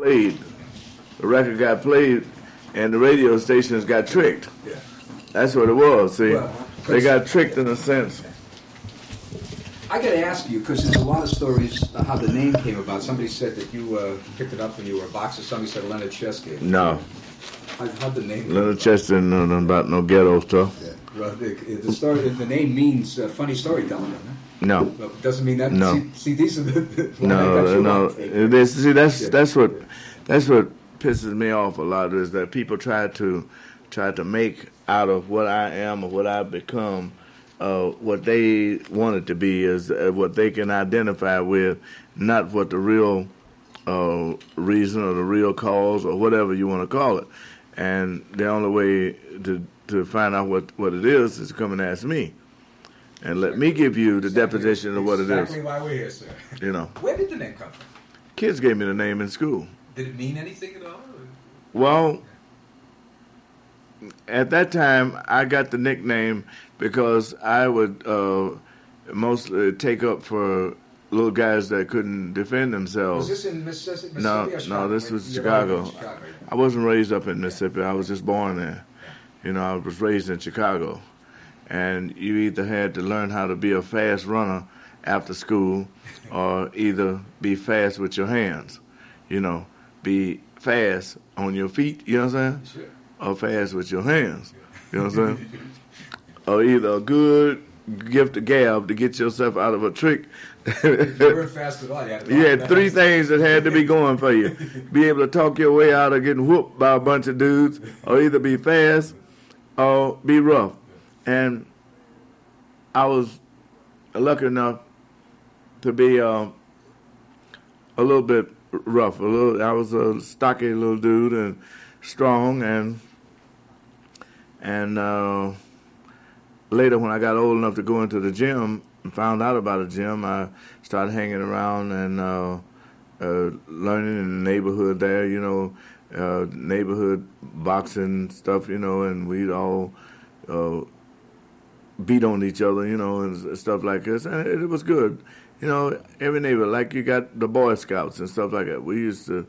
played. The record got played, and the radio stations got tricked. Yeah. That's what it was. See, Well, they got tricked in a sense. I got to ask you because there's a lot of stories uh, how the name came about. Somebody said that you uh, picked it up when you were a boxer. Somebody said Leonard Chesky. No, How, how'd the name? Leonard Chester didn't know nothing about no ghetto stuff. Yeah. Well, the, the story, the name means uh, funny storytelling. No, Well, it doesn't mean that. No. See, see these are the. the no, no. outtake. It is- see, that's Yeah. that's what that's what pisses me off a lot is that people try to try to make out of what I am or what I've become uh, what they want it to be is uh, what they can identify with, not what the real uh, reason or the real cause or whatever you want to call it. And the only way to to find out what, what it is is to come and ask me. And let me give you the Exactly- definition of what it Exactly is. why we're here, sir. You know, Where did the name come from? kids gave me the name in school. Did it mean anything at all? Well, at that time, I got the nickname because I would uh, mostly take up for little guys that couldn't defend Was themselves. this in Mississippi? No, Mississippi no, this was Chicago. Chicago. I wasn't raised up in Mississippi. I was just born there. You know, I was raised in Chicago. And you either had to learn how to be a fast runner after school or either be fast with your hands. You know, be fast on your feet, you know what I'm saying? Sure. Or fast with your hands. You know what I'm saying? or either a good gift of gab to get yourself out of a trick. You fast at all. You had, You had three things that had to be going for you. Be able to talk your way out of getting whooped by a bunch of dudes, or either be fast or be rough. And I was lucky enough to be uh, a little bit rough. A little, I was a stocky little dude and strong, and and uh, later when I got old enough to go into the gym and found out about a gym, I started hanging around and uh, uh, learning in the neighborhood there. You know, uh, neighborhood boxing stuff. You know, and we'd all uh, beat on each other. You know, and stuff like this, and it, was good. You know, every neighbor, like you got the Boy Scouts and stuff like that. We used to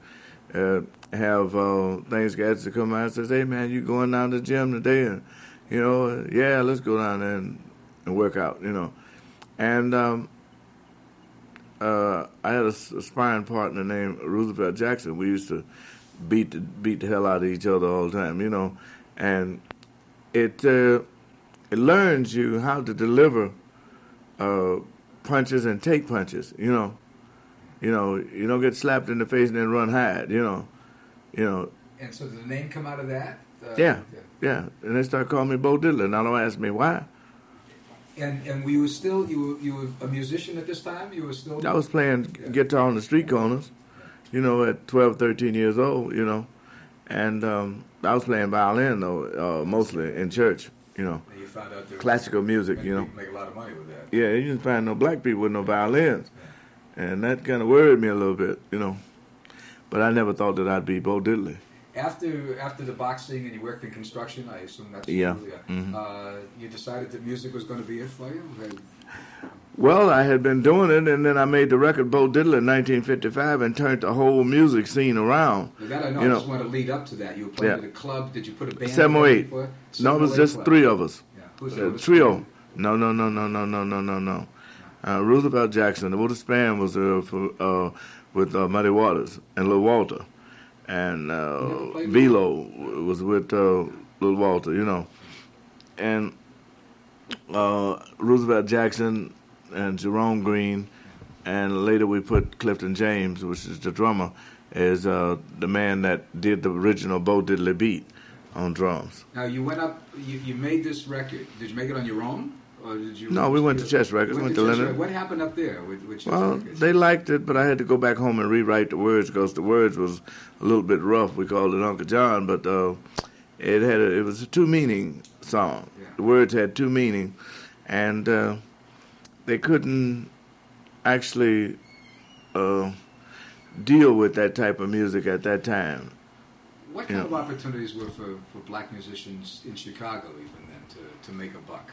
uh, have uh, things guys to come out and say, "Hey man, you going down to the gym today?" And you know, yeah, let's go down there and, and work out. You know, and um, uh, I had a sparring partner named Roosevelt Jackson. We used to beat the, beat the hell out of each other all the time. You know, and it uh, it learns you how to deliver uh, punches and take punches. You know, you know, you don't get slapped in the face and then run hide. You know, you know, And so did the name come out of that? Uh, yeah, yeah. And they start calling me Bo Diddley. Now don't ask me why. And and we were still you were, you were a musician at this time? You were still. I was playing guitar on the street corners, you know, at 12, 13 years old, you know, and um, I was playing violin though, uh, mostly in church, you know, found out there classical music, you know. Make, a lot of money with that. Yeah, you didn't find no black people with no violins, and that kind of worried me a little bit, you know. But I never thought that I'd be Bo Diddley. After after the boxing and you worked in construction, I assume that's Yeah. Mhm. Uh, you decided that music was going to be it for you. And Well, I had been doing it, and then I made the record Bo Diddley in 1955 and turned the whole music scene around. that, I know. You I know. just want to lead up to that. You were playing Yeah. at a club. Did you put a band? Seven or eight. No, it was just club. three of us. Uh, trio. No, no, no, no, no, no, no, no, no. Uh, Roosevelt Jackson. The oldest band was uh, for, uh, with uh, Muddy Waters and Lil Walter, and uh, Velo was with uh, Lil Walter. You know, and uh, Roosevelt Jackson and Jerome Green, and later we put Clifton James, which is the drummer, as uh, the man that did the original Bo Diddley beat on drums. Now you went up. You, you made this record. Did you make it on your own, or did you? No, we went to Chess Records, went to to Leonard. What happened up there with, with Chess Well, Records? they liked it, but I had to go back home and rewrite the words because the words was a little bit rough. We called it Uncle John, but uh, it had a, it was a two meaning song. Yeah. The words had two meaning, and uh, they couldn't actually uh, deal with that type of music at that time. What kind Yeah. of opportunities were for, for black musicians in Chicago even then to, to make a buck?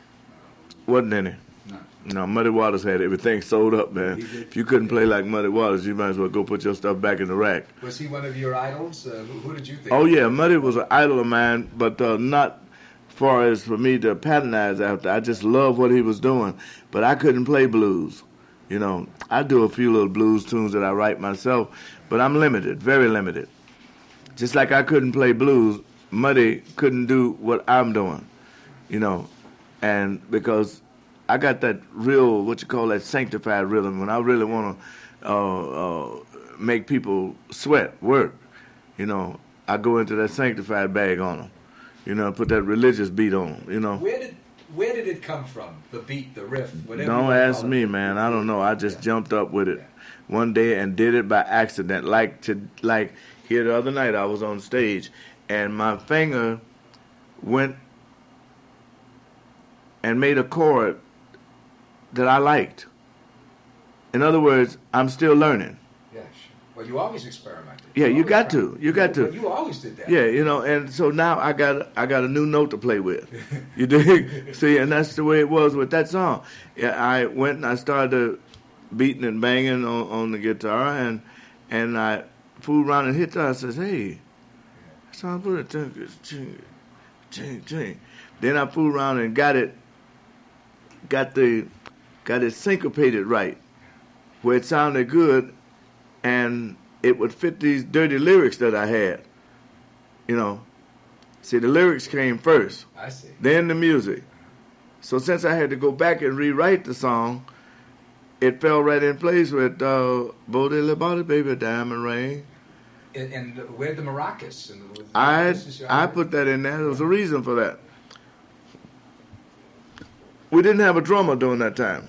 Wasn't any. No. No, Muddy Waters had everything sold up, man. If you couldn't play like Muddy Waters, you might as well go put your stuff back in the rack. Was he one of your idols? Uh, who, who did you think? Oh yeah, Muddy was an idol of mine, but uh, not far as for me to patronize after. I just loved what he was doing, but I couldn't play blues. You know, I do a few little blues tunes that I write myself, but I'm limited, very limited. Just like I couldn't play blues, Muddy couldn't do what I'm doing. You know, and because I got that real, what you call that sanctified rhythm, when I really want to uh, uh, make people sweat, work, you know, I go into that sanctified bag on them, you know, put that religious beat on them, you know. Where did where did it come from? The beat, the riff, whatever. Don't ask me, it. man. I don't know. I just Yeah. jumped up with it Yeah. one day and did it by accident. Like to like here the other night, I was on stage and my finger went and made a chord that I liked. In other words, I'm still learning. Yeah. Well, you always experimented. Yeah, you always got to. You got to. Well, You always did that. Yeah, you know, and so now I got I got a new note to play with. You dig? See, and that's the way it was with that song. Yeah, I went and I started beating and banging on, on the guitar, and and I fooled around and hit that. I says, "Hey, that sounds pretty ching, ching, ching, ching." Then I fooled around and got it, got the, got it syncopated right, where it sounded good, and it would fit these dirty lyrics that I had. You know, see the lyrics came first, I see. then the music. So since I had to go back and rewrite the song, it fell right in place with uh, "Body Body Baby Diamond Ring." And, and where the maracas? And the, I I put that in there. There was a reason for that. We didn't have a drummer during that time,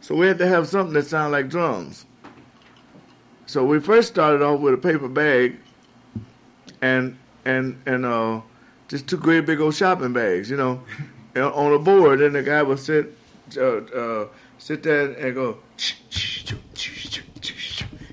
so we had to have something that sounded like drums. So we first started off with a paper bag, and and and uh, just two great big old shopping bags, you know, on a board. And the guy would sit uh, uh, sit there and go,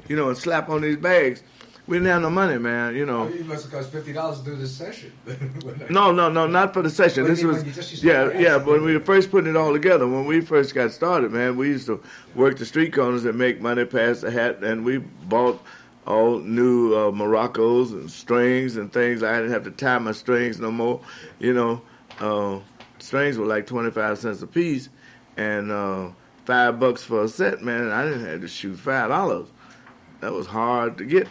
you know, and slap on these bags. We didn't have no money, man. You know. You must have cost fifty dollars to do this session. No, no, no, not for the session. This was, when you just used to yeah, yeah. When we were first putting it all together, when we first got started, man, we used to work the street corners and make money, pass the hat, and we bought all new uh, maracas and strings and things. I didn't have to tie my strings no more. You know, uh, strings were like twenty five cents a piece, and uh, five bucks for a set, man. I didn't have to shoot five dollars. That was hard to get.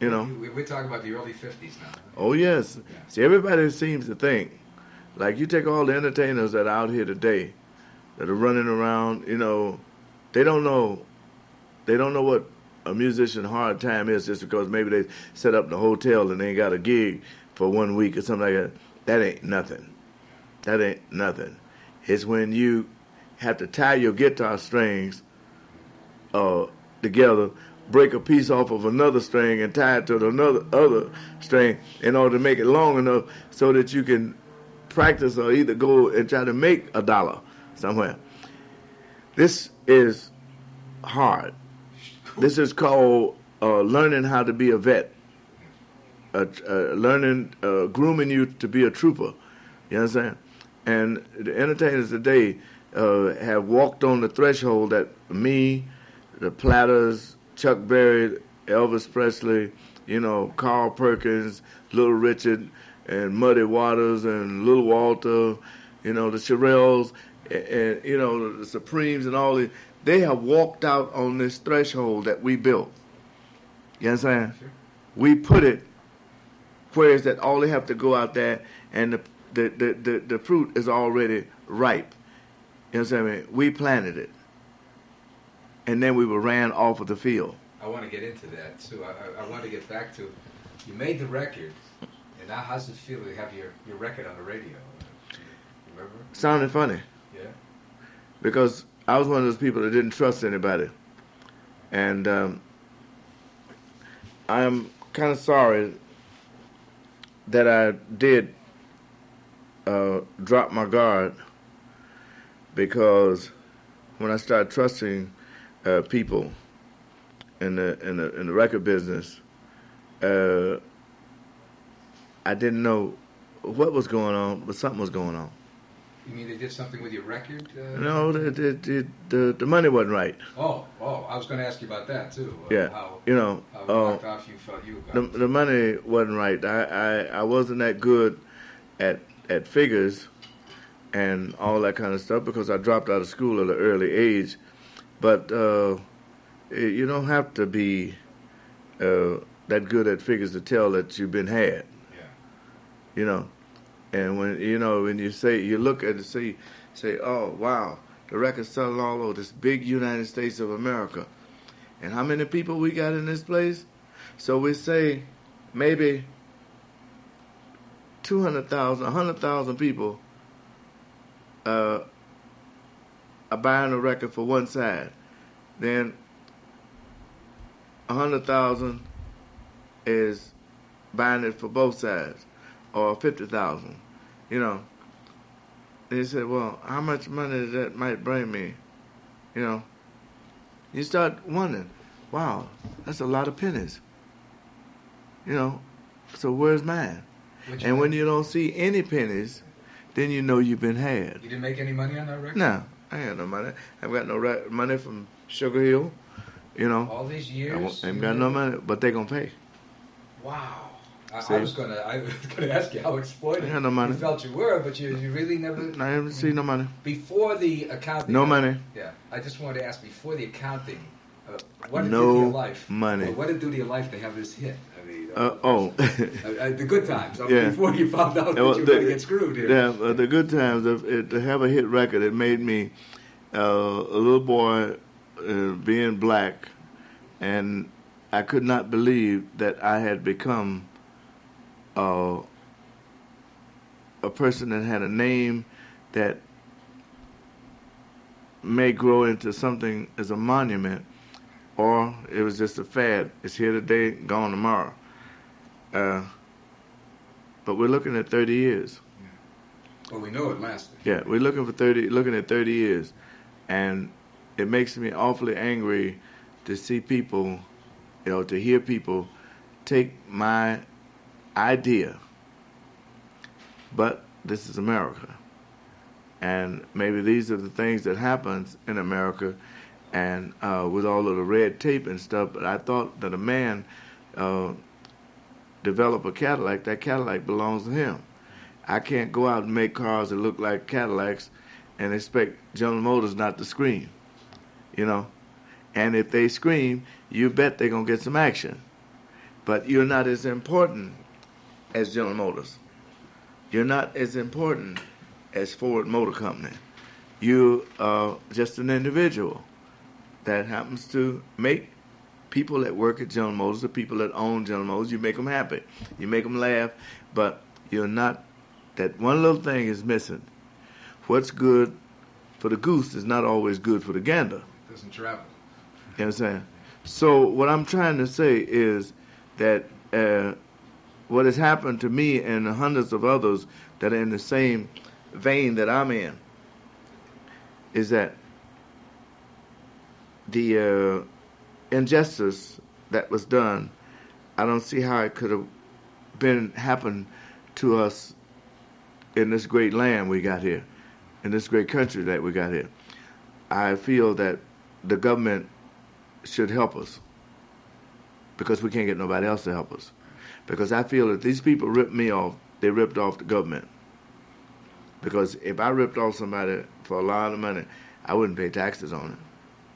You know. We- We're talking about the early fifties now. Oh yes. See, everybody seems to think, like you take all the entertainers that are out here today, that are running around. You know, they don't know, they don't know what a musician hard time is just because maybe they set up in a hotel and they ain't got a gig for one week or something like that. That ain't nothing. That ain't nothing. It's when you have to tie your guitar strings uh, together, break a piece off of another string and tie it to another other string in order to make it long enough so that you can practice or either go and try to make a dollar somewhere. This is hard. This is called uh, learning how to be a vet. Uh, uh, learning, grooming you to be a trooper. You understand? And the entertainers today uh, have walked on the threshold that me, the Platters, Chuck Berry, Elvis Presley, you know, Carl Perkins, Little Richard, and Muddy Waters, and Little Walter, you know, the Shirelles, and, and you know, the Supremes, and all these. They have walked out on this threshold that we built. You understand? Sure. We put it where is that all they have to go out there and the the, the, the, the fruit is already ripe. You know what I mean? We planted it. And then we were ran off of the field. I want to get into that too. I, I, I want to get back to you made the record, and now how's it feel to have your, your record on the radio? Remember? Sounded funny Yeah. because I was one of those people that didn't trust anybody. And um, I am kind of sorry that I did uh, drop my guard because when I started trusting uh, people in the in the in the record business, uh, I didn't know what was going on, but something was going on. You mean they did something with your record? Uh, No, the, the, the, the, the money wasn't right. Oh, oh, I was going to ask you about that too. Uh, Yeah. How, You know, how uh, off you felt you the, the money wasn't right. I, I, I wasn't that good at at figures and all that kind of stuff because I dropped out of school at an early age. But uh, you don't have to be uh, that good at figures to tell that you've been had. yeah. You know, and when you know when you say you look at it, say say, oh wow, the record's selling all over this big United States of America, and how many people we got in this place? So we say maybe 200,000, 100,000 people uh, are buying a record for one side. Then a 100,000 is buying it for both sides, or 50,000, you know. They said, well, how much money that might bring me? You know, you start wondering, wow, that's a lot of pennies. You know, so where's mine? And when you don't see any pennies, then you know you've been had. you didn't make any money on that record. No, I ain't got no money. I've got no re- money from Sugar Hill. You know, All these I years. won't- ain't you got no money, but they gonna pay. Wow. I, See? I was gonna, I was gonna ask you how exploited I had no money. you felt you were, but you, you really never. I haven't seen no money. Before the accounting. No money. Yeah, I just wanted to ask before the accounting, uh, what No do to your life? money. Well, what do to your life to have this hit? Uh, oh, uh, uh, the good times. I mean, Yeah. Before you found out that Well, you were going to get screwed here. yeah, uh, the good times of it, to have a hit record. It made me uh, a little boy, uh, being black, and I could not believe that I had become uh, a person that had a name that may grow into something as a monument, or it was just a fad. It's here today, gone tomorrow. Uh, but we're looking at 30 years. Well, we know it lasted. Yeah, we're looking for 30, looking at 30 years, and it makes me awfully angry to see people, you know, to hear people take my idea. But this is America, and maybe these are the things that happens in America, and uh, with all of the red tape and stuff. But I thought that a man uh, develop a Cadillac, that Cadillac belongs to him. I can't go out and make cars that look like Cadillacs and expect General Motors not to scream, you know. And if they scream, you bet they're gonna get some action. But you're not as important as General Motors. You're not as important as Ford Motor Company. You are just an individual that happens to make people that work at General Motors, the people that own General Motors, you make them happy. You make them laugh, but you're not, that one little thing is missing. What's good for the goose is not always good for the gander. doesn't travel. You know what I'm saying? So what I'm trying to say is that uh, what has happened to me and hundreds of others that are in the same vein that I'm in is that the uh, injustice that was done, I don't see how it could have been happened to us in this great land we got here, in this great country that we got here. I feel that the government should help us because we can't get nobody else to help us. Because I feel that these people ripped me off, they ripped off the government. Because if I ripped off somebody for a lot of money, I wouldn't pay taxes on it.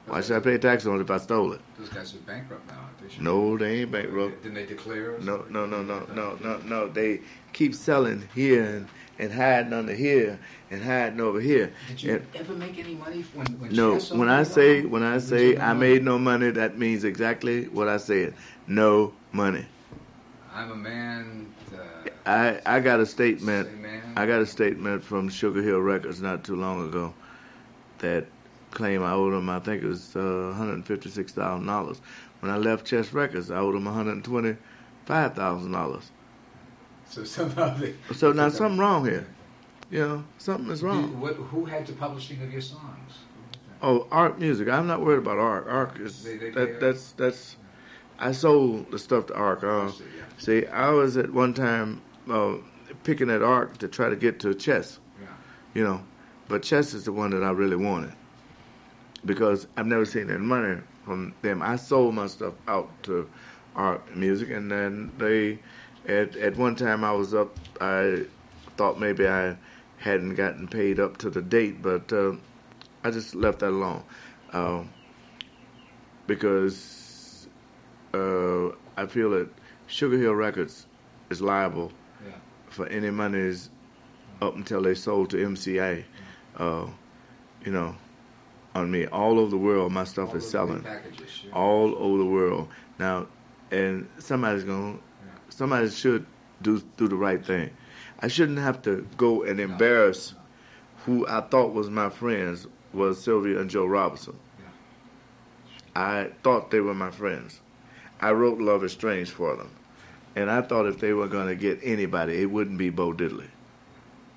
Why should I pay taxes on it if I stole it? Those guys are bankrupt now. aren't they? Should- No, they ain't bankrupt. Didn't they declare? No, no, no, no, no, no, no. They keep selling here and, and hiding under here and hiding over here. Did you And- ever make any money when? when no, when I say all? when I say I made no money, that means exactly what I said. No money. I'm a man. Uh, I I got a statement. man. I got a statement from Sugar Hill Records not too long ago that claim I owed them. I think it was uh, one hundred fifty six thousand dollars. When I left Chess Records, I owed them one hundred twenty five thousand dollars. So somehow they. So now something wrong here. You know, something is wrong. what, who had the publishing of your songs? Oh, Arc Music. I'm not worried about art. Arc is They- they- that, that's that's. I sold the stuff to Arc. Uh, see, yeah. see, I was at one time uh, picking at Arc to try to get to chess. Yeah. You know, but Chess is the one that I really wanted because I've never seen any money from them. I sold my stuff out to Arc Music, and then they, at at one time I was up. I thought maybe I hadn't gotten paid up to the date, but uh, I just left that alone uh, because uh, I feel that Sugar Hill Records is liable Yeah. for any monies up until they sold to MCA. Uh, you know, on me all over the world, my stuff All is selling yeah. all over the world now, and somebody's going, to somebody should do do the right thing. I shouldn't have to go and embarrass who I thought was my friends was Sylvia and Joe Robinson. I thought they were my friends. I wrote Love is Strange for them. And I thought if they were going to get anybody, it wouldn't be Bo Diddley.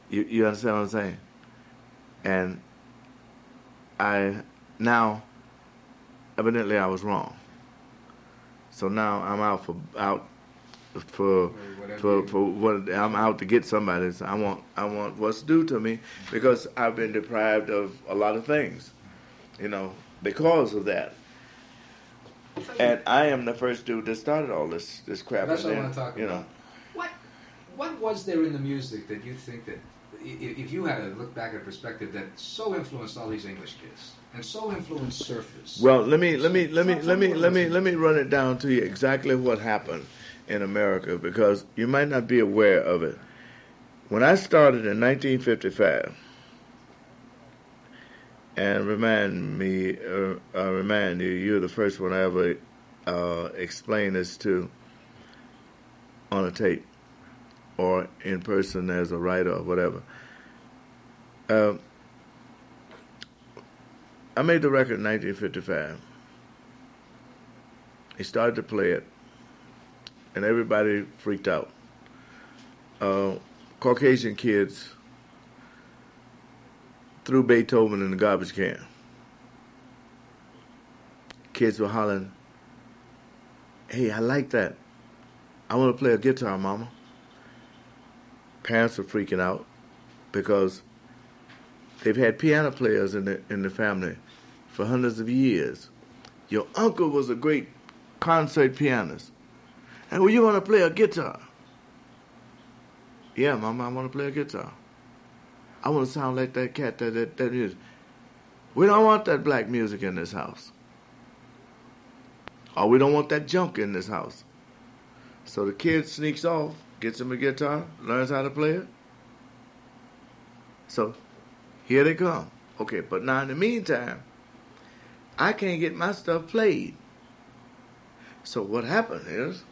You, you understand what I'm saying? And I, now, evidently I was wrong. So now I'm out for, out for, whatever for, for what, I'm out to get somebody. So I want, I want what's due to me because I've been deprived of a lot of things, you know, because of that. And I am the first dude that started all this this crap. That's what I want to talk you about. know, What what was there in the music that you think that if you had to look back at a perspective that so influenced all these English kids and so influenced surfers? Well, let me let me let me let me let me let me run it down to you exactly what happened in America because you might not be aware of it. When I started in 1955, and remind me, uh, uh, remind you, you're the first one I ever uh, explained this to on a tape or in person as a writer or whatever. Um, I made the record in 1955. He started to play it, and everybody freaked out. Uh, Caucasian kids threw Beethoven in the garbage can. Kids were hollering, Hey, I like that. I want to play a guitar, Mama. Parents are freaking out because they've had piano players in the in the family for hundreds of years. Your uncle was a great concert pianist. And well, you want to play a guitar? Yeah, Mama, I want to play a guitar. I want to sound like that cat that, that that is. We don't want that black music in this house. Or we don't want that junk in this house. So the kid sneaks off, gets him a guitar, learns how to play it. So here they come. Okay, but now in the meantime, I can't get my stuff played. So what happened is,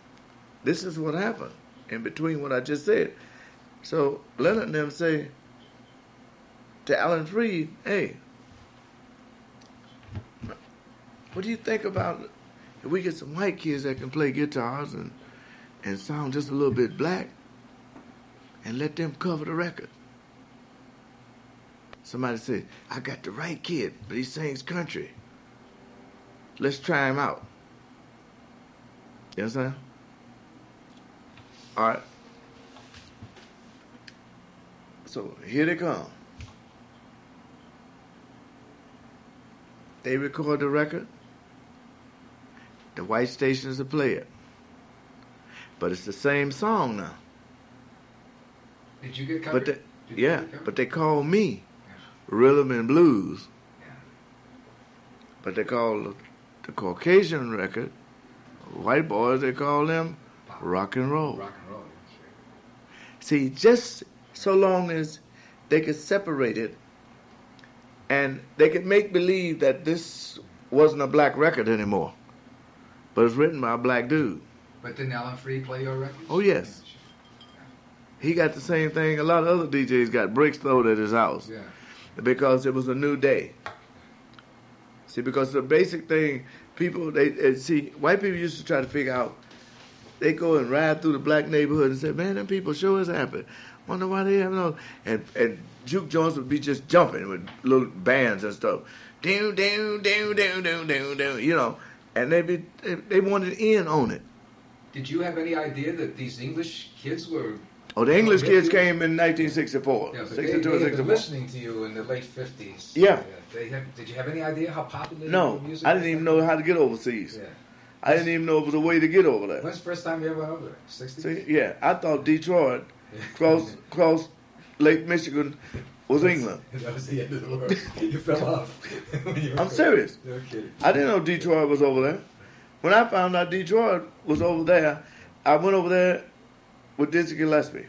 this is what happened in between what I just said. So Leonard and them say to Alan Freed, hey, what do you think about if we get some white kids that can play guitars and, and sound just a little bit black and let them cover the record? Somebody said, I got the right kid, but he sings country. Let's try him out. You understand? All right. So here they come. They record the record. The white stations will play it. But it's the same song now. Did you get covered? But they, yeah, but they call me rhythm and blues. Yeah. But they call the Caucasian record, white boys, they call them Pop. rock and roll. rock and roll. See, just so long as they could separate it and they could make believe that this wasn't a black record anymore, but it's written by a black dude. But didn't Alan Freed play your records? Oh, yes. He got the same thing a lot of other DJs got bricks thrown at his house Yeah. because it was a new day. See, because the basic thing, people they, they see white people used to try to figure out. They go and ride through the black neighborhood and say, "Man, them people sure is happy. Wonder why they have no." And and juke joints would be just jumping with little bands and stuff, Do do do do do do down. You know, and they be they, they wanted in on it. Did you have any idea that these English kids were Oh, the English kids yeah. came in 1964. Yeah, but they, 62 they been 64. listening to you in the late fifties. Yeah. They had, did you have any idea how popular No, music I didn't even know how to get overseas. Yeah. I didn't even know it was a way to get over there. When's the first time you ever went over there? Sixties. See, yeah, I thought Detroit, cross, cross Lake Michigan, was England. that was the end of the world. you fell off. when you were- I'm serious. No kidding. I didn't know Detroit was over there. When I found out Detroit was over there, I went over there with Dizzy Gillespie.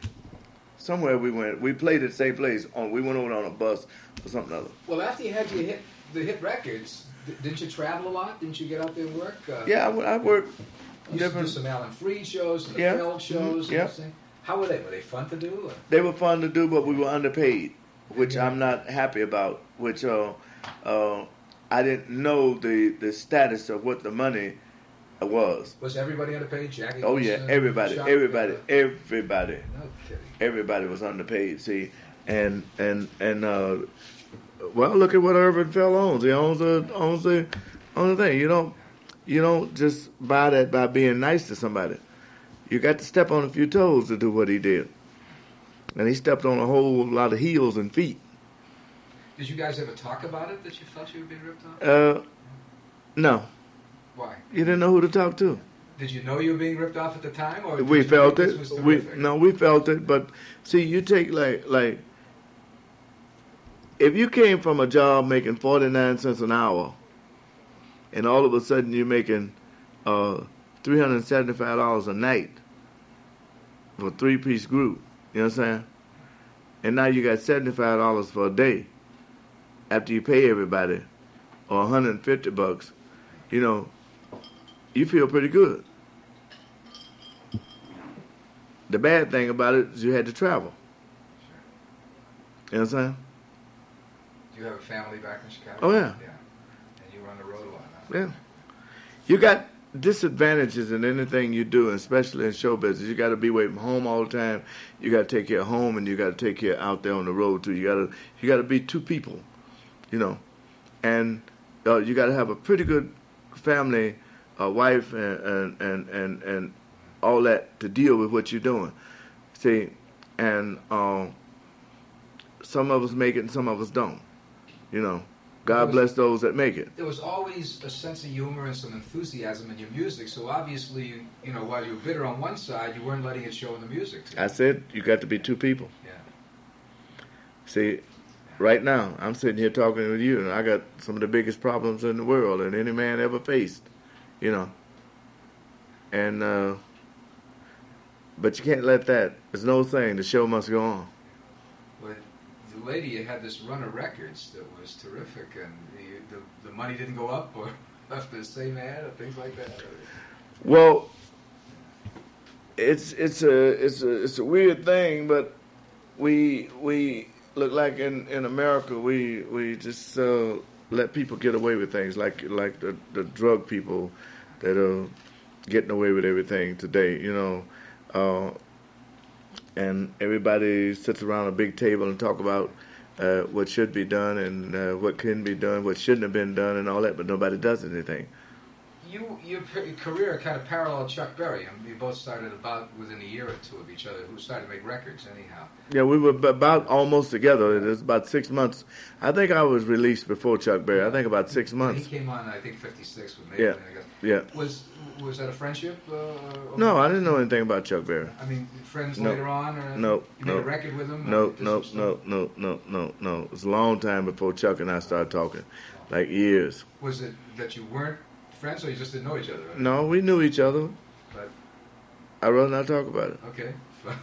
Somewhere we went. We played at the same place. On we went over on a bus or something other. Well, after you had your hit, the hit records, d- didn't you travel a lot? Didn't you get out there and work? Uh, Yeah, I, w- I worked You used to do different. some Alan Freed shows and the Yeah. Feld shows. Mhm. Yeah. How were they? Were they fun to do? Or? They were fun to do, but we were underpaid, which Yeah. I'm not happy about. Which uh, uh, I didn't know the the status of what the money was. Was everybody on underpaid? Jackie? Oh yeah, everybody, everybody, uh, everybody. No kidding. everybody was underpaid. See, and and and uh, well, look at what Irvin Feld owns. He owns the owns the owns the thing. You don't you don't just buy that by being nice to somebody. You got to step on a few toes to do what he did, and he stepped on a whole lot of heels and feet. Did you guys ever talk about it? That you felt you were being ripped off? Uh, no, Why? you didn't know who to talk to. Did you know you were being ripped off at the time, or we felt it. We terrific? no, we felt it. But see, you take like like if you came from a job making forty nine cents an hour, and all of a sudden you're making uh, three hundred seventy five dollars a night for a three piece group. You know what I'm saying? And now you got seventy five dollars for a day after you pay everybody, or one hundred and fifty bucks. You know, you feel pretty good. The bad thing about it is you had to travel. You know what I'm saying? Do you have a family back in Chicago? Oh, yeah. Yeah. And you on the road a lot. Yeah. You got disadvantages in anything you do, especially in show business. You got to be away from home all the time. You got to take care of home, and you got to take care out there on the road too. You got to you got to be two people, you know, and uh, you got to have a pretty good family, a wife, and and and and, all that to deal with what you're doing. See, and um, some of us make it, and some of us don't. You know, God bless those that make it. There was always a sense of humor and some enthusiasm in your music. So obviously, you, you know, while you were bitter on one side, you weren't letting it show in the music. I said you got to be two people. Yeah. See, right now I'm sitting here talking with you, and I got some of the biggest problems in the world that any man ever faced. You know, and uh, but you can't let that. There's no thing. The show must go on. But the lady had this run of records that was terrific, and the, the, the money didn't go up or left the same ad or things like that. Well, it's it's a it's a it's a weird thing, but we we look like in in America we we just uh, let people get away with things like like the the drug people that are getting away with everything today, you know. Uh, and everybody sits around a big table and talk about uh, what should be done and uh, what can be done, what shouldn't have been done, and all that, but nobody does anything. You, your career kind of paralleled Chuck Berry. I mean, you both started about within a year or two of each other. Who started to make records anyhow? Yeah, we were about almost together. It was about six months. I think I was released before Chuck Berry. I think about six months. He came on, I think, '56 with Maybelline. Yeah. I guess. Yeah. Was was that a friendship? Uh, No, I didn't know anything about Chuck Berry. I mean, friends No. later on, or No, You made no. a record with him? No, no, no, no, no, no, no. It was a long time before Chuck and I started talking, like years. Was it that you weren't friends, or you just didn't know each other? No, we knew each other. But I'd rather not talk about it. okay,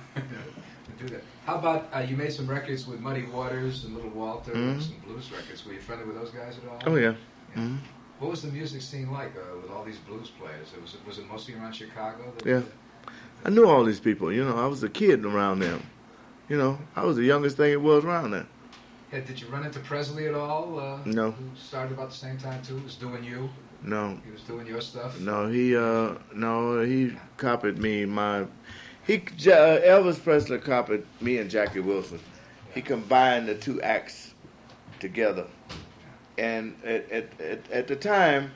do that. How about uh, you made some records with Muddy Waters and Little Walter, Mhm. some blues records. Were you friendly with those guys at all? Oh yeah. Yeah. hmm What was the music scene like uh, with all these blues players? It was was it mostly around Chicago? that- Yeah. I knew all these people. You know, I was a kid around them. You know, I was the youngest thing it was around there. Yeah, did you run into Presley at all? Uh, No. Who started about the same time too? Was doing you? No, He was doing your stuff. No, he uh no, he copied me. My he uh, Elvis Presley copied me and Jackie Wilson. He combined the two acts together, and at at at, at the time,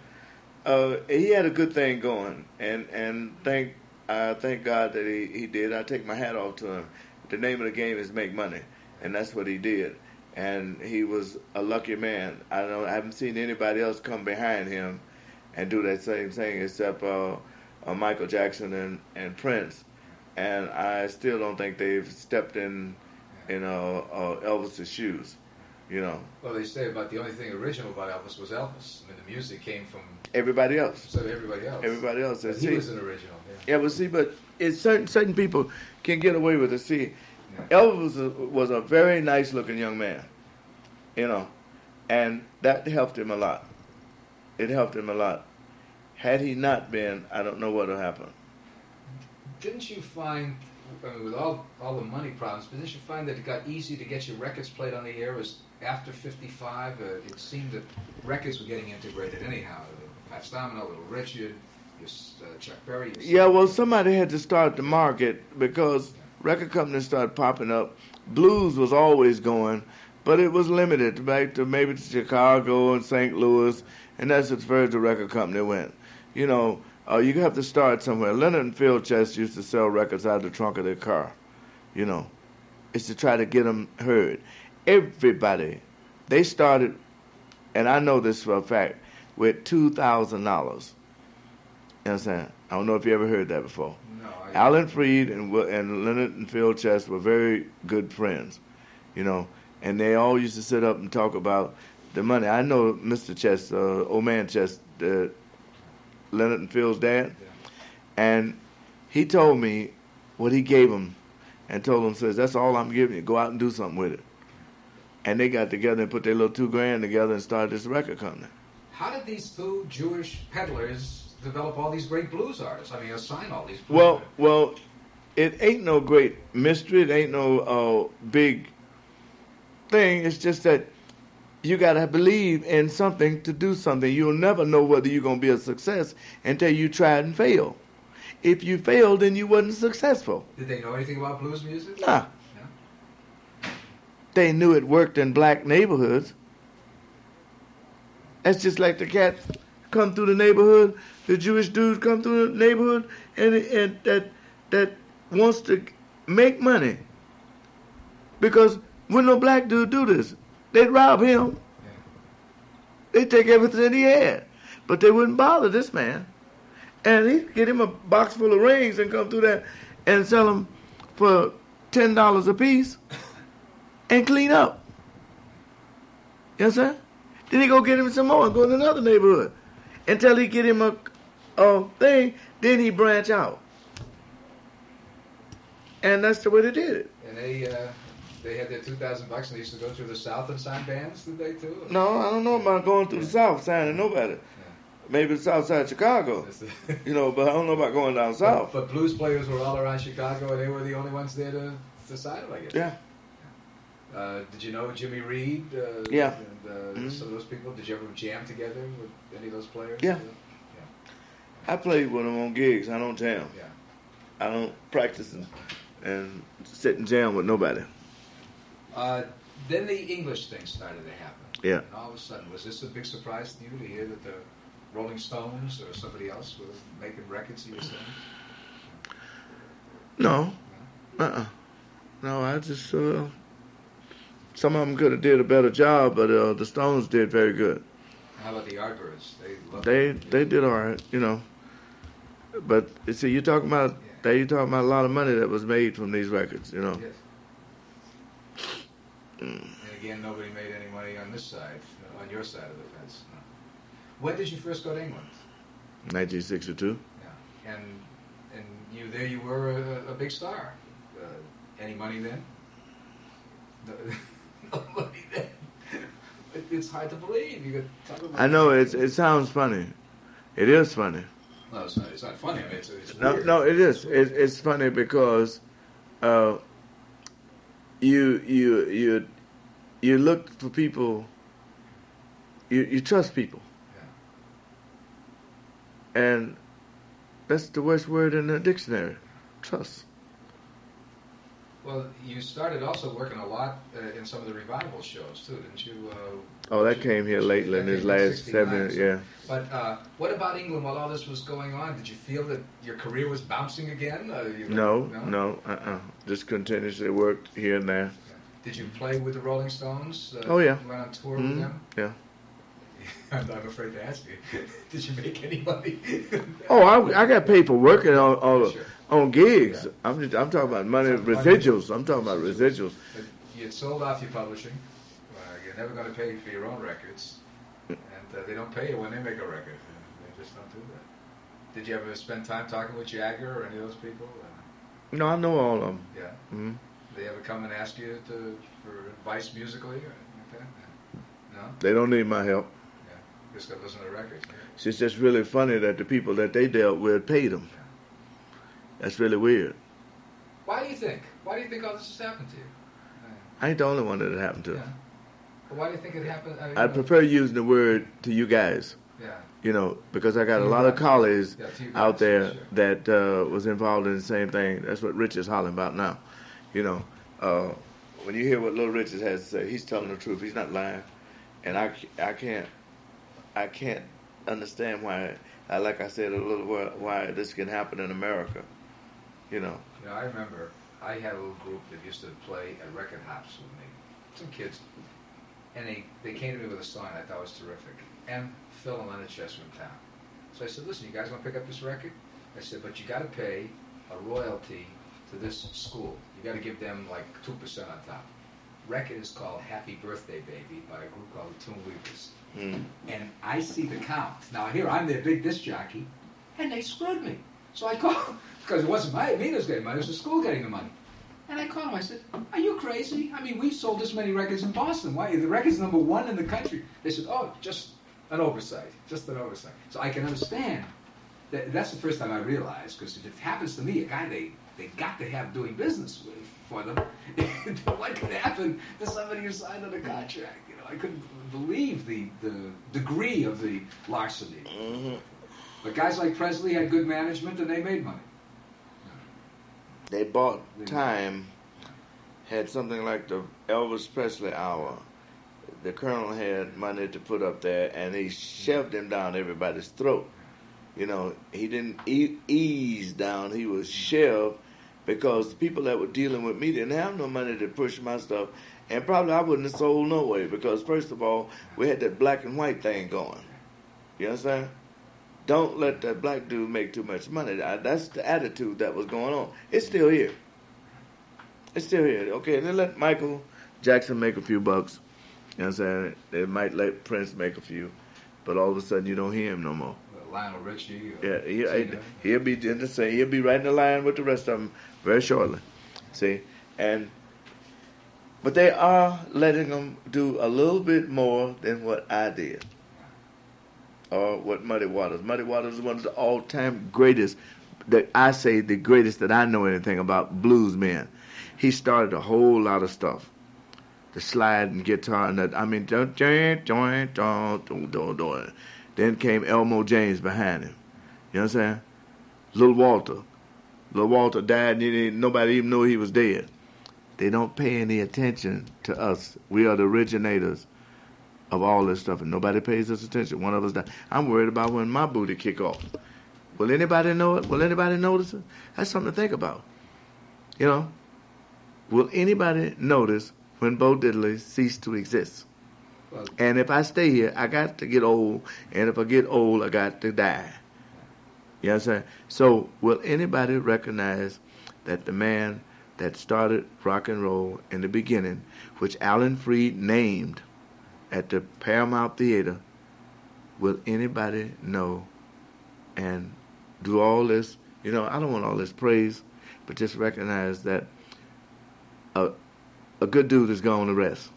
uh, he had a good thing going, and and thank I thank God that he he did. I take my hat off to him. the name of the game is make money, and that's what he did. And he was a lucky man. I don't. I haven't seen anybody else come behind him and do that same thing except uh, uh, Michael Jackson and, and Prince. And I still don't think they've stepped in in uh, uh, Elvis's shoes. You know. Well, they say about the only thing original about Elvis was Elvis. I mean, the music came from everybody else. So everybody else. Everybody else. See, he was an original. Yeah. yeah, but see, but it's certain certain people can get away with it. See, yeah. Elvis was a, was a very nice looking young man. You know, and that helped him a lot. It helped him a lot. Had he not been, I don't know what would happen. Didn't you find I mean, with all all the money problems, but didn't you find that it got easy to get your records played on the air? Was after '55, uh, it seemed that records were getting integrated anyhow. Fats Domino, Little Richard, uh, Chuck Berry. Yeah, well, somebody had to start the market because record companies started popping up. Blues was always going, but it was limited back to maybe to Chicago and St. Louis, and that's as far as the record company went. You know, uh, you have to start somewhere. Leonard and Phil Chess used to sell records out of the trunk of their car. You know, it's to try to get them heard. Everybody, they started, and I know this for a fact, with two thousand dollars. You know what I'm saying? I don't know if you ever heard that before. No. I Alan Freed and and Leonard and Phil Chess were very good friends. You know, and they all used to sit up and talk about the money. I know Mr. Chess, uh, old man Chess, uh, Leonard and Phil's dad, and he told me what he gave him, and told him says that's all I'm giving you. Go out and do something with it. And they got together and put their little two grand together and started this record company. How did these two Jewish peddlers develop all these great blues artists? I mean, assign all these. well, artists. well, it ain't no great mystery. It ain't no uh, big thing. It's just that you got to believe in something to do something. You'll never know whether you're going to be a success until you try and fail. If you failed, then you wasn't successful. Did they know anything about blues music? Nah. No? They knew it worked in black neighborhoods. That's just like the cat come through the neighborhood, the Jewish dude come through the neighborhood, and, and that that wants to make money. Because when no black dude do this, They'd rob him. They'd take everything he had. But they wouldn't bother this man. And he'd get him a box full of rings and come through that and sell them for $10 a piece and clean up. Yes, sir? Then he go get him some more and go to another neighborhood until he get him a, a thing. Then he branch out. And that's the way they did it. And they, uh, they had their two thousand bucks and they used to go through the South and sign bands. Did they too? No, I don't know about going through the South signing nobody. Yeah. Maybe the South Side of Chicago, you know, but I don't know about going down south. But, but, blues players were all around Chicago, and they were the only ones there to, sign I guess. Yeah. Uh, did you know Jimmy Reed? Uh, yeah. And, uh, mm-hmm. Some of those people. Did you ever jam together with any of those players? Yeah. yeah. I played with them on gigs. I don't jam. Yeah. I don't practice and, and sit and jam with nobody. Uh, then the English thing started to happen. Yeah. And all of a sudden, was this a big surprise to you to hear that the Rolling Stones or somebody else was making records you were saying? No. No. Uh-uh. No, I just, uh, some of them could have did a better job, but uh, the Stones did very good. How about the Yardbirds? They they, they did all right, you know. But see, you're talking about yeah. they you talking about a lot of money that was made from these records, you know. Yes. And again, nobody made any money on this side, on your side of the fence. No. When did you first go to England? 1962. Yeah, and and you there you were a, a big star. Uh, any money then? No, no money then. It, it's hard to believe. You could I know it. It sounds funny. It is funny. No, it's not. It's not funny. I mean, it's, it's no, no, it is. It, it's funny because uh, you you you you look for people. You you trust people, yeah. and that's the worst word in the dictionary. Trust. Well, you started also working a lot uh, in some of the revival shows too, didn't you? Uh, Oh, that came here lately in this last seven. so- Yeah. But uh, what about England while all this was going on? Did you feel that your career was bouncing again? Uh, you No, no, uh-uh. Just continuously worked here and there. Did you play with the Rolling Stones? Uh, Oh, yeah. Went on tour Mhm, with them? yeah. I'm, I'm afraid to ask you. Did you make any money? Oh, I, I got paid for working on on, Sure. on gigs. Yeah. I'm just, I'm talking about money Money. residuals. I'm talking about residuals. But you had sold off your publishing. Uh, you're never going to pay for your own records. And uh, they don't pay you when they make a record. They just don't do that. Did you ever spend time talking with Jagger or any of those people? Uh, No, I know all of them. yeah. hmm They ever come and ask you to, for advice musically or anything like that? No? They don't need my help. Just listen to records. It's just really funny that the people that they dealt with paid them. That's really weird. Why do you think? Why do you think all this has happened to you? I ain't the only one that it happened to. Yeah. Well, why do you think it happened? I mean, I you know, prefer using the word to you guys, Yeah. you know, because I got a lot of colleagues Yeah, out there sure. that uh, was involved in the same thing. That's what Rich is hollering about now. You know, uh, when you hear what Little Richard has to say, he's telling the truth. He's not lying, and I, I can't, I can't understand why. uh, Like I said a little while, why this can happen in America. You know, know, I remember I had a little group that used to play at record hops with me, some kids, and they, they came to me with a song I thought was terrific. And Phil and Leonard Chess from town. So I said, listen, you guys want to pick up this record? I said, but you got to pay a royalty to this school. You got to give them like 2% on top. Record is called Happy Birthday Baby by a group called the Tune Weavers. Mm. and I see the count. Now here I'm their big disc jockey, and they screwed me. So I called because it wasn't my me getting money; it was the school getting the money. And I called him. I said, "Are you crazy? I mean, we've sold this many records in Boston. Why the record's number one in the country?" They said, "Oh, just an oversight, just an oversight." So I can understand. That, that's the first time I realized because if it happens to me, a guy they they got to have doing business with for them, what could happen to somebody who signed on a contract? You know, I couldn't believe the the degree of the larceny. hmm But guys like Presley had good management and they made money. They bought time, had something like the Elvis Presley hour. The colonel had money to put up there, and he shoved him down everybody's throat. You know, he didn't e- ease down; he was shoved because the people that were dealing with me didn't have no money to push my stuff, and probably I wouldn't have sold no way because first of all, we had that black and white thing going. You understand? Don't let that black dude make too much money. That's the attitude that was going on. It's still here. It's still here. Okay, and then let Michael Jackson make a few bucks. You know what I'm saying? They might let Prince make a few, but all of a sudden you don't hear him no more. Lionel Richie. Yeah, he, he'll be in the same. He'll be right in the line with the rest of them very shortly. See, and but they are letting them do a little bit more than what I did, or what Muddy Waters. Muddy Waters is one of the all-time greatest. That I say the greatest that I know anything about blues men. He started a whole lot of stuff. The slide and guitar and that I mean joint joint joint joint joint. Then came Elmore James behind him. You know what I'm saying? Little Walter. Little Walter died and nobody even knew he was dead. They don't pay any attention to us. We are the originators of all this stuff and nobody pays us attention. One of us died. I'm worried about when my booty kick off. Will anybody know it? Will anybody notice it? That's something to think about. You know? Will anybody notice when Bo Diddley ceased to exist? And if I stay here, I got to get old. And if I get old, I got to die. You know what I'm saying? So, will anybody recognize that the man that started rock and roll in the beginning, which Alan Freed named at the Paramount Theater, will anybody know and do all this? You know, I don't want all this praise, but just recognize that a, a good dude is going to rest.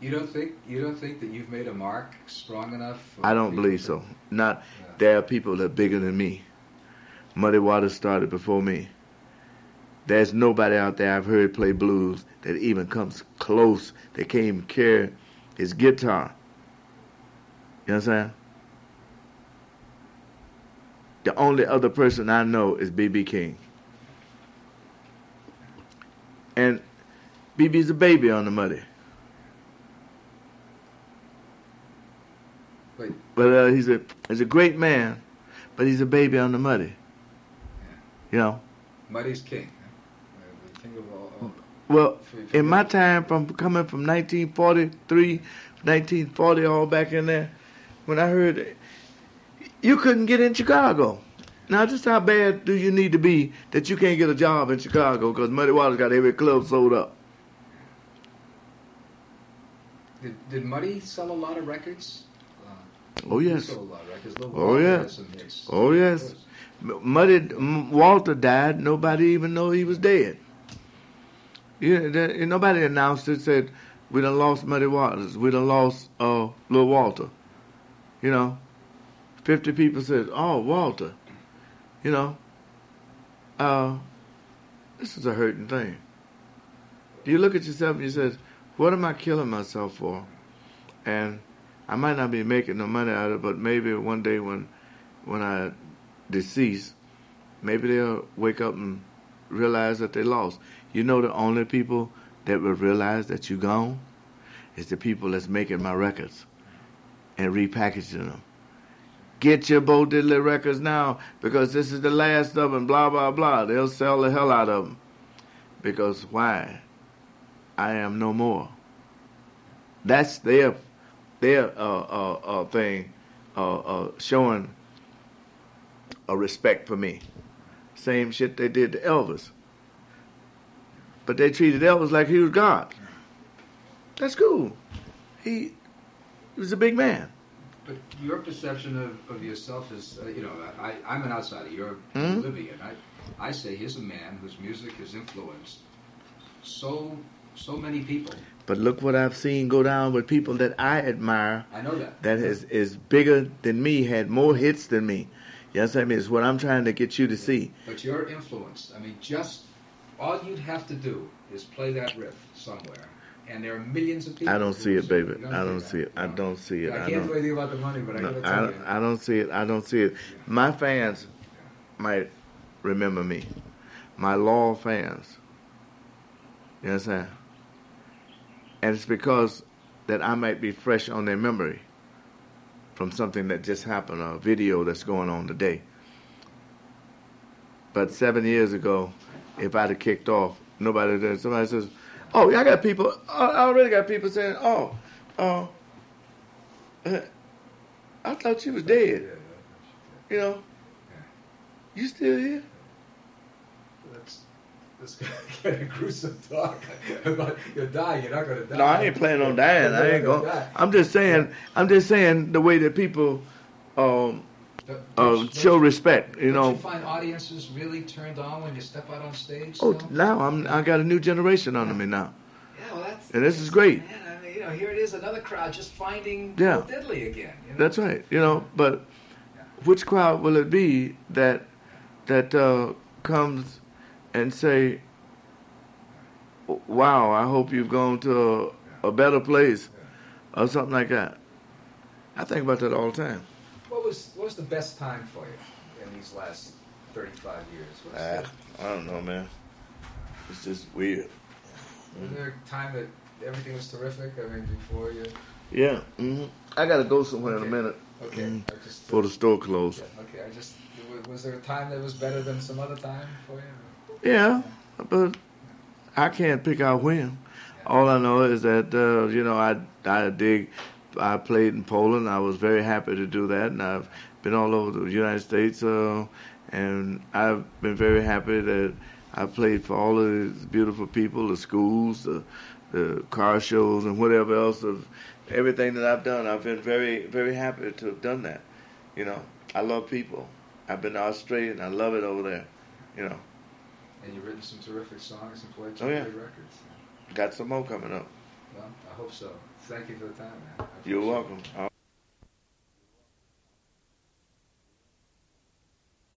you don't think you don't think that you've made a mark strong enough? I don't believe so. Not. There are people that are bigger than me. Muddy Waters started before me. There's nobody out there I've heard play blues that even comes close. that can't even carry his guitar. You know what I'm saying? The only other person I know is B.B. King. And BB's a baby on the muddy. But uh, he's a he's a great man, but he's a baby on the muddy. You know. Muddy's king. huh? King of all. all Well, in my time, from coming from 1943, 1940, all back in there, when I heard it, you couldn't get in Chicago. Now, just how bad do you need to be that you can't get a job in Chicago because Muddy Waters got every club sold up? Did, did Muddy sell a lot of records? Oh yes, sold a lot of records. Lil Oh, Walter yeah. had some hits. Oh, yes. Muddy Walter died. Nobody even know he was dead. Yeah, nobody announced it. Said we done lost Muddy Waters. We done lost uh, Lil Walter. You know, fifty people said, "Oh, Walter." You know, uh, this is a hurting thing. You look at yourself and you says, "What am I killing myself for?" And I might not be making no money out of it, but maybe one day when when I decease, maybe they'll wake up and realize that they lost. You know, the only people that will realize that you gone is the people that's making my records and repackaging them. Get your Bo Diddley records now because this is the last of them. Blah blah blah. They'll sell the hell out of them because why? I am no more. That's their their uh, uh, uh, thing, uh, uh, showing a respect for me. Same shit they did to Elvis. But they treated Elvis like he was God. That's cool. He, he was a big man. But your perception of, of yourself is, uh, you know, I, I'm an outsider. You're Mhm. Libyan. I, I say here's a man whose music has influenced so so many people. But look what I've seen go down with people that I admire I know that. that is, is bigger than me, had more hits than me. You understand me? It's what I'm trying to get you to see. But you're influenced. I mean, just all you'd have to do is play that riff somewhere, and there are millions of people. I don't see it, baby. you I don't see it. I don't see it. I I can't don't. do anything about the money, but I gotta tell don't- you. I don't see it. I don't see it. My fans might remember me. My loyal fans. You understand? And it's because that I might be fresh on their memory from something that just happened, a video that's going on today. But seven years ago, if I'd have kicked off, nobody did. Somebody says, "Oh, I got people. I already got people saying, oh, oh, uh, I thought you was dead. You know, you still here? That's that's kind of gruesome talk about you're dying. You're not going to die. No, I ain't planning on dying. I ain't going. die. I'm just saying. I'm just saying the way that people um, Don't- uh, don't- show respect. You know. you find audiences really turned on when you step out on stage? Oh, now I'm. I got a new generation under me now. Yeah, well, that's, And this is great. Man, I mean, you know, here it is, another crowd just finding Yeah. Bo Diddley again. You know? That's right. You know, but which crowd will it be that that uh, comes and say, "Wow, I hope you've gone to a, a better place," or something like that? I think about that all the time. What was what was the best time for you in these last 35 years? What's Ah, I don't know, man. It's just weird. was there a time that everything was terrific? I mean, before you. Yeah. hmm I gotta go somewhere in a minute Okay, Mhm. Just. before the store closed. Yeah, okay, I just. Was there a time that was better than some other time for you? Yeah, but I can't pick out when. All I know is that uh, you know I I dig. I played in Poland. I was very happy to do that, and I've been all over the United States. Uh, and I've been very happy that I played for all of these beautiful people, the schools, the, the car shows, and whatever else of everything that I've done. I've been very very happy to have done that. You know, I love people. I've been to Australia, and I love it over there. You know. And you've written some terrific songs and played some Oh, yeah. great records. Got some more coming up. Well, I hope so. Thank you for the time, man. You're welcome.